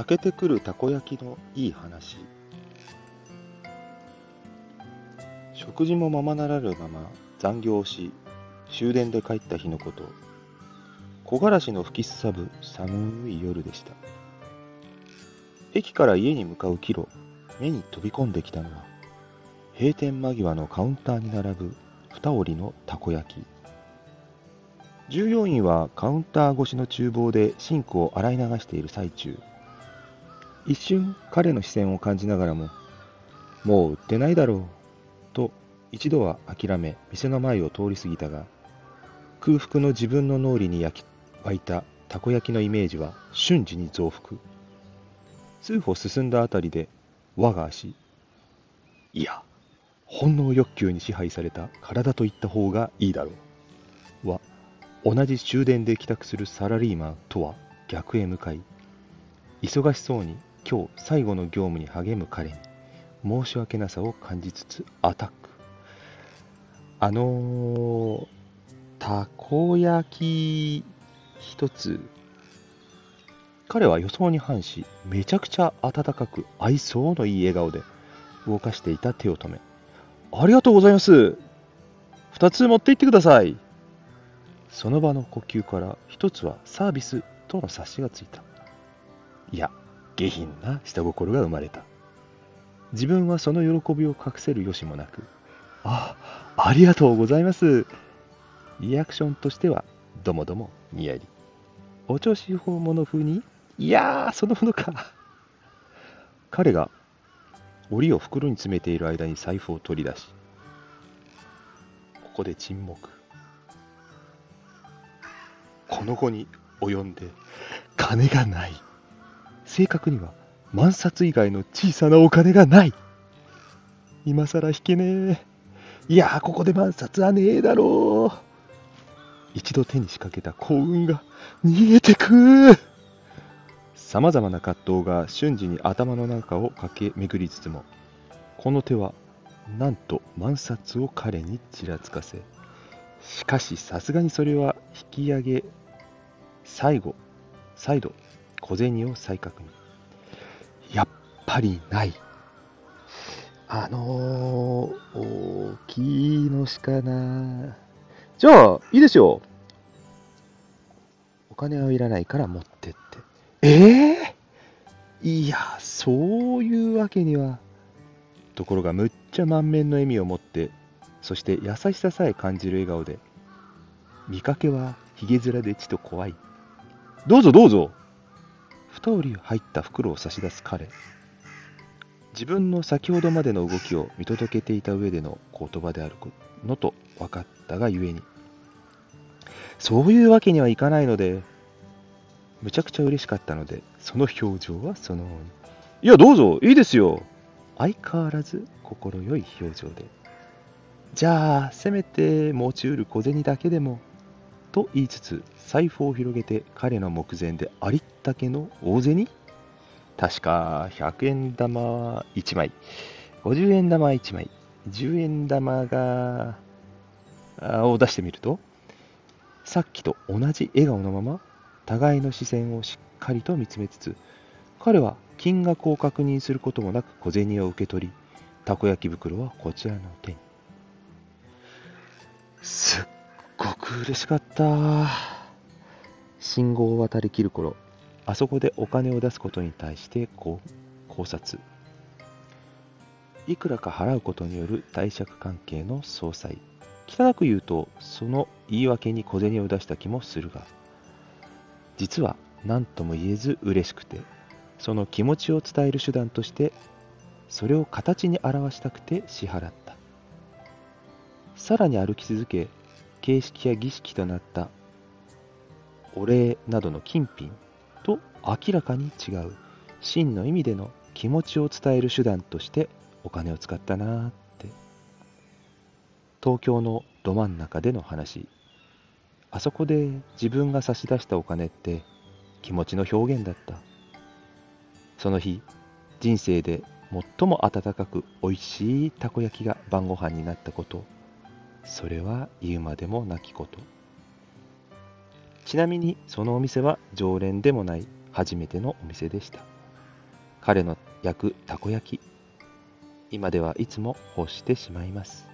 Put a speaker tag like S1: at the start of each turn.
S1: 泣けてくるたこ焼きのいい話。食事もままならぬまま残業をし終電で帰った日のこと。木枯らしの吹きすさぶ寒い夜でした。駅から家に向かう帰路目に飛び込んできたのは閉店間際のカウンターに並ぶ二折りのたこ焼き。従業員はカウンター越しの厨房でシンクを洗い流している最中一瞬彼の視線を感じながらももう売ってないだろうと一度は諦め店の前を通り過ぎたが空腹の自分の脳裏に焼き湧いたたこ焼きのイメージは瞬時に増幅。数歩進んだあたりで我が足いや本能欲求に支配された体と言った方がいいだろうは同じ終電で帰宅するサラリーマンとは逆へ向かい忙しそうに今日最後の業務に励む彼に申し訳なさを感じつつアタック。あのー、たこ焼き一つ彼は予想に反しめちゃくちゃ温かく愛想のいい笑顔で動かしていた手を止めありがとうございます。二つ持って行ってください。その場の呼吸から一つはサービスとの察しがついた。いや下品な下心が生まれた。自分はその喜びを隠せる由もなくあありがとうございます。リアクションとしてはどもどもにやりお調子訪問風にいやーそのものか。彼が檻を袋に詰めている間に財布を取り出しここで沈黙。この後に及んで金がない。正確には万札以外の小さなお金がない。今さら引けねえ。いやここで万札はねえだろう。一度手に仕掛けた幸運が逃げてく。さまざまな葛藤が瞬時に頭の中を駆け巡りつつもこの手はなんと万札を彼にちらつかせしかしさすがにそれは引き上げ最後再度小銭を再確認。やっぱりない。あのー、大きいのしかな。じゃあいいですよ。お金はいらないから持ってって。ええー、いやそういうわけには。ところがむっちゃ満面の笑みを持ってそして優しささえ感じる笑顔で。見かけはひげ面でちと怖い。どうぞどうぞ二折入った袋を差し出す彼。自分の先ほどまでの動きを見届けていた上での言葉であるのと分かったがゆえに。そういうわけにはいかないのでむちゃくちゃ嬉しかったのでその表情はそのいやどうぞいいですよ。相変わらず快い表情で。じゃあせめて持ちうる小銭だけでもと言いつつ財布を広げて彼の目前でありったけの大銭？確か100円玉1枚。50円玉1枚。10円玉がを出してみるとさっきと同じ笑顔のまま互いの視線をしっかりと見つめつつ彼は金額を確認することもなく小銭を受け取りたこ焼き袋はこちらの手に。すっごく嬉しかった。信号を渡りきる頃あそこでお金を出すことに対してこう考察。いくらか払うことによる貸借関係の総裁汚く言うとその言い訳に小銭を出した気もするが実は何とも言えず嬉しくてその気持ちを伝える手段としてそれを形に表したくて支払った。さらに歩き続け形式や儀式となった。お礼などの金品と明らかに違う。真の意味での気持ちを伝える手段としてお金を使ったなって。東京のど真ん中での話。あそこで自分が差し出したお金って気持ちの表現だった。その日人生で最も温かく美味しいたこ焼きが晩ご飯になったこと。それは言うまでもなきこと。ちなみにそのお店は常連でもない初めてのお店でした。彼の焼くたこ焼き今ではいつも欲してしまいます。